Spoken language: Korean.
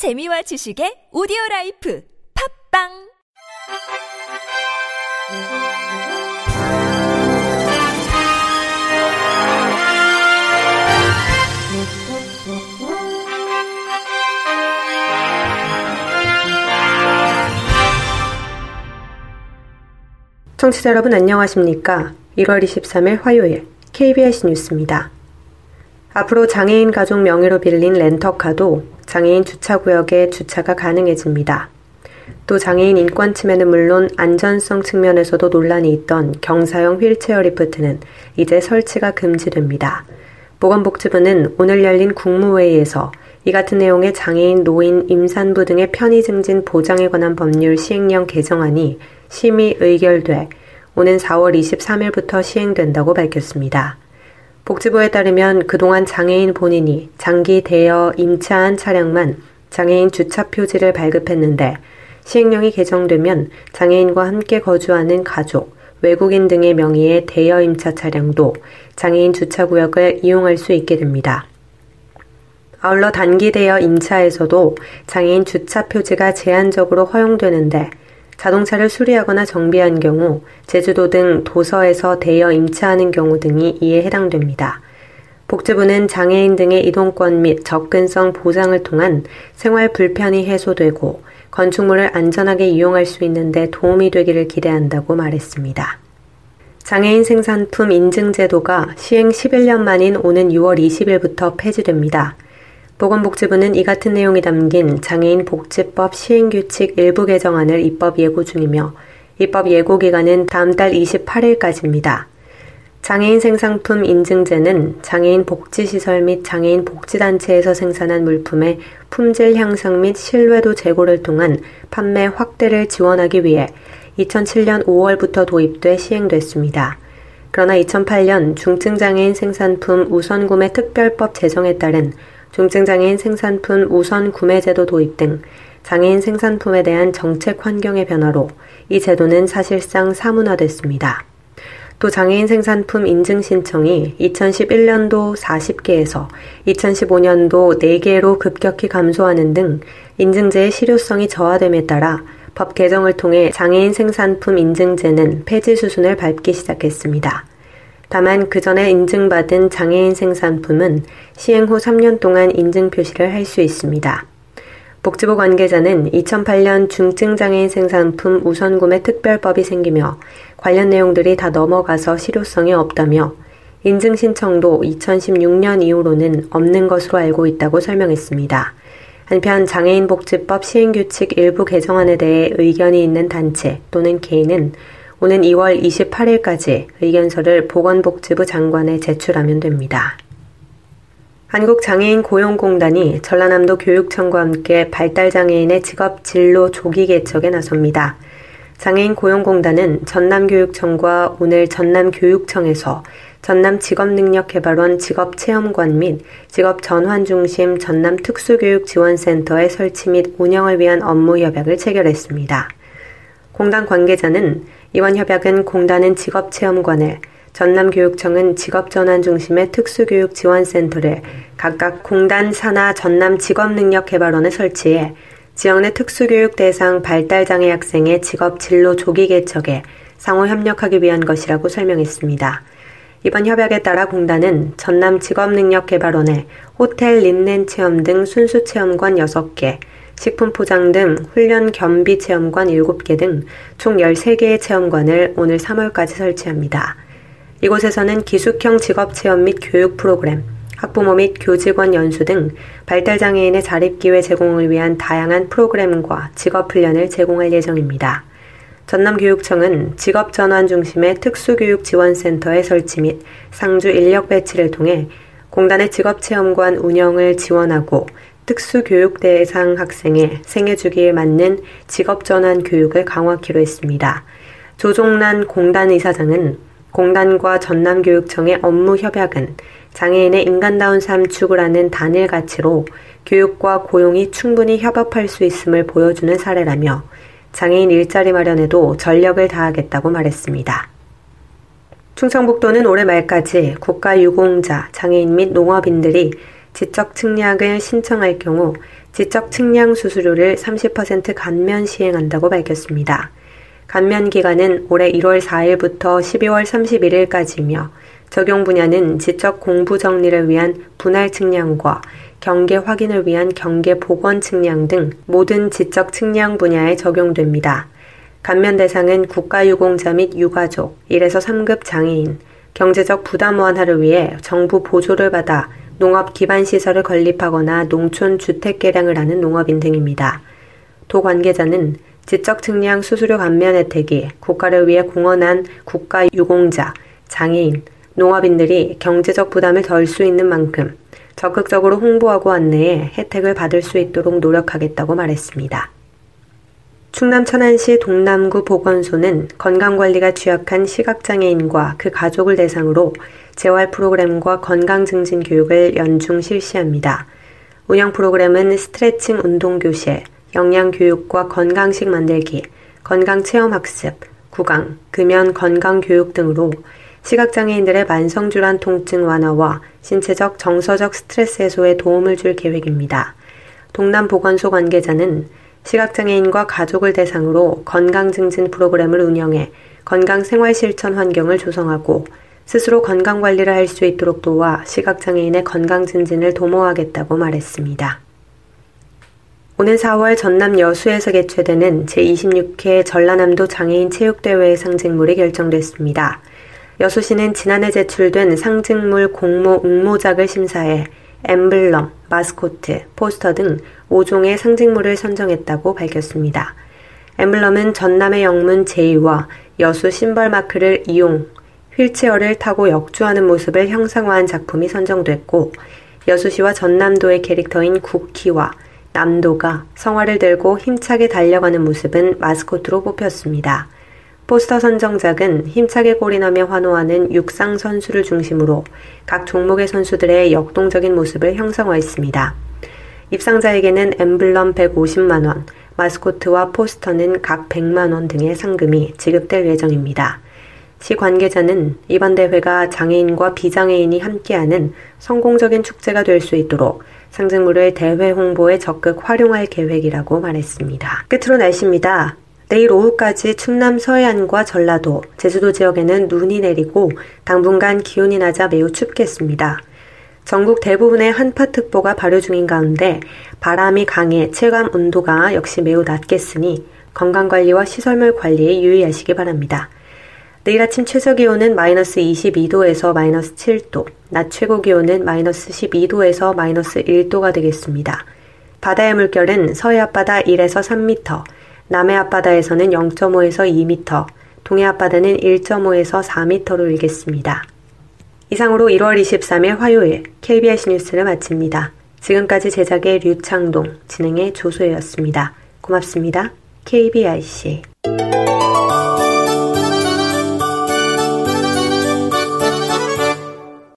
재미와 지식의 오디오 라이프 팝빵 청취자 여러분 안녕하십니까? 1월 23일 화요일 KBS 뉴스입니다. 앞으로 장애인 가족 명의로 빌린 렌터카도 장애인 주차구역에 주차가 가능해집니다. 또 장애인 인권 침해는 물론 안전성 측면에서도 논란이 있던 경사형 휠체어 리프트는 이제 설치가 금지됩니다. 보건복지부는 오늘 열린 국무회의에서 이 같은 내용의 장애인, 노인, 임산부 등의 편의 증진 보장에 관한 법률 시행령 개정안이 심의 의결돼 오는 4월 23일부터 시행된다고 밝혔습니다. 복지부에 따르면 그동안 장애인 본인이 장기 대여 임차한 차량만 장애인 주차 표지를 발급했는데 시행령이 개정되면 장애인과 함께 거주하는 가족, 외국인 등의 명의의 대여 임차 차량도 장애인 주차 구역을 이용할 수 있게 됩니다. 아울러 단기 대여 임차에서도 장애인 주차 표지가 제한적으로 허용되는데 자동차를 수리하거나 정비한 경우 제주도 등 도서에서 대여 임차하는 경우 등이 이에 해당됩니다. 복지부는 장애인 등의 이동권 및 접근성 보장을 통한 생활 불편이 해소되고 건축물을 안전하게 이용할 수 있는데 도움이 되기를 기대한다고 말했습니다. 장애인 생산품 인증제도가 시행 11년 만인 오는 6월 20일부터 폐지됩니다. 보건복지부는 이 같은 내용이 담긴 장애인 복지법 시행규칙 일부 개정안을 입법 예고 중이며 입법 예고 기간은 다음 달 28일까지입니다. 장애인 생산품 인증제는 장애인 복지시설 및 장애인 복지단체에서 생산한 물품의 품질 향상 및 신뢰도 제고를 통한 판매 확대를 지원하기 위해 2007년 5월부터 도입돼 시행됐습니다. 그러나 2008년 중증장애인 생산품 우선구매 특별법 제정에 따른 중증 장애인 생산품 우선 구매 제도 도입 등 장애인 생산품에 대한 정책 환경의 변화로 이 제도는 사실상 사문화됐습니다. 또 장애인 생산품 인증 신청이 2011년도 40개에서 2015년도 4개로 급격히 감소하는 등 인증제의 실효성이 저하됨에 따라 법 개정을 통해 장애인 생산품 인증제는 폐지 수순을 밟기 시작했습니다. 다만 그 전에 인증받은 장애인 생산품은 시행 후 3년 동안 인증 표시를 할 수 있습니다. 복지부 관계자는 2008년 중증장애인 생산품 우선구매 특별법이 생기며 관련 내용들이 다 넘어가서 실효성이 없다며 인증 신청도 2016년 이후로는 없는 것으로 알고 있다고 설명했습니다. 한편 장애인 복지법 시행규칙 일부 개정안에 대해 의견이 있는 단체 또는 개인은 오는 2월 28일까지 의견서를 보건복지부 장관에 제출하면 됩니다. 한국장애인 고용공단이 전라남도 교육청과 함께 발달장애인의 직업 진로 조기 개척에 나섭니다. 장애인 고용공단은 전남교육청과 오늘 전남교육청에서 전남직업능력개발원 직업체험관 및 직업전환중심 전남특수교육지원센터의 설치 및 운영을 위한 업무 협약을 체결했습니다. 공단 관계자는 이번 협약은 공단은 직업체험관을, 전남교육청은 직업전환 중심의 특수교육 지원센터를 각각 공단 산하 전남 직업능력개발원에 설치해 지역 내 특수교육 대상 발달장애 학생의 직업 진로 조기 개척에 상호 협력하기 위한 것이라고 설명했습니다. 이번 협약에 따라 공단은 전남 직업능력개발원에 호텔 린넨 체험 등 순수 체험관 6개, 식품 포장 등 훈련 겸비 체험관 7개 등 총 13개의 체험관을 오늘 3월까지 설치합니다. 이곳에서는 기숙형 직업 체험 및 교육 프로그램, 학부모 및 교직원 연수 등 발달장애인의 자립기회 제공을 위한 다양한 프로그램과 직업훈련을 제공할 예정입니다. 전남교육청은 직업전환 중심의 특수교육지원센터의 설치 및 상주 인력 배치를 통해 공단의 직업체험관 운영을 지원하고 특수교육 대상 학생의 생애 주기에 맞는 직업전환 교육을 강화하기로 했습니다. 조종란 공단 이사장은 공단과 전남교육청의 업무 협약은 장애인의 인간다운 삶 추구라는 단일 가치로 교육과 고용이 충분히 협업할 수 있음을 보여주는 사례라며 장애인 일자리 마련에도 전력을 다하겠다고 말했습니다. 충청북도는 올해 말까지 국가유공자, 장애인 및 농업인들이 지적 측량을 신청할 경우 지적 측량 수수료를 30% 감면 시행한다고 밝혔습니다. 감면 기간은 올해 1월 4일부터 12월 31일까지며 적용 분야는 지적 공부 정리를 위한 분할 측량과 경계 확인을 위한 경계 복원 측량 등 모든 지적 측량 분야에 적용됩니다. 감면 대상은 국가유공자 및 유가족, 1에서 3급 장애인, 경제적 부담 완화를 위해 정부 보조를 받아 농업 기반 시설을 건립하거나 농촌 주택 개량을 하는 농업인 등입니다. 도 관계자는 지적 측량 수수료 감면 혜택이 국가를 위해 공헌한 국가 유공자, 장애인, 농업인들이 경제적 부담을 덜 수 있는 만큼 적극적으로 홍보하고 안내해 혜택을 받을 수 있도록 노력하겠다고 말했습니다. 충남 천안시 동남구 보건소는 건강관리가 취약한 시각장애인과 그 가족을 대상으로 재활 프로그램과 건강 증진 교육을 연중 실시합니다. 운영 프로그램은 스트레칭 운동 교실, 영양 교육과 건강식 만들기, 건강 체험 학습, 구강, 금연 건강 교육 등으로 시각장애인들의 만성질환 통증 완화와 신체적 정서적 스트레스 해소에 도움을 줄 계획입니다. 동남보건소 관계자는 시각장애인과 가족을 대상으로 건강 증진 프로그램을 운영해 건강 생활 실천 환경을 조성하고 스스로 건강관리를 할 수 있도록 도와 시각장애인의 건강 증진을 도모하겠다고 말했습니다. 오는 4월 전남 여수에서 개최되는 제26회 전라남도 장애인 체육대회의 상징물이 결정됐습니다. 여수시는 지난해 제출된 상징물 공모 응모작을 심사해 엠블럼, 마스코트, 포스터 등 5종의 상징물을 선정했다고 밝혔습니다. 엠블럼은 전남의 영문 제이와 여수 심벌 마크를 이용 휠체어를 타고 역주하는 모습을 형상화한 작품이 선정됐고 여수시와 전남도의 캐릭터인 국희와 남도가 성화를 들고 힘차게 달려가는 모습은 마스코트로 뽑혔습니다. 포스터 선정작은 힘차게 골인하며 환호하는 육상 선수를 중심으로 각 종목의 선수들의 역동적인 모습을 형성화했습니다. 입상자에게는 엠블럼 150만원, 마스코트와 포스터는 각 100만원 등의 상금이 지급될 예정입니다. 시 관계자는 이번 대회가 장애인과 비장애인이 함께하는 성공적인 축제가 될 수 있도록 상징물을 대회 홍보에 적극 활용할 계획이라고 말했습니다. 끝으로 날씨입니다. 내일 오후까지 충남 서해안과 전라도, 제주도 지역에는 눈이 내리고 당분간 기온이 낮아 매우 춥겠습니다. 전국 대부분의 한파특보가 발효 중인 가운데 바람이 강해 체감 온도가 역시 매우 낮겠으니 건강관리와 시설물 관리에 유의하시기 바랍니다. 내일 아침 최저 기온은 마이너스 22도에서 마이너스 7도, 낮 최고 기온은 마이너스 12도에서 마이너스 1도가 되겠습니다. 바다의 물결은 서해 앞바다 1에서 3m, 남해 앞바다에서는 0.5에서 2m, 동해 앞바다는 1.5에서 4m로 일겠습니다. 이상으로 1월 23일 화요일 KBS 뉴스를 마칩니다. 지금까지 제작의 류창동, 진행의 조소혜였습니다. 고맙습니다. KBIC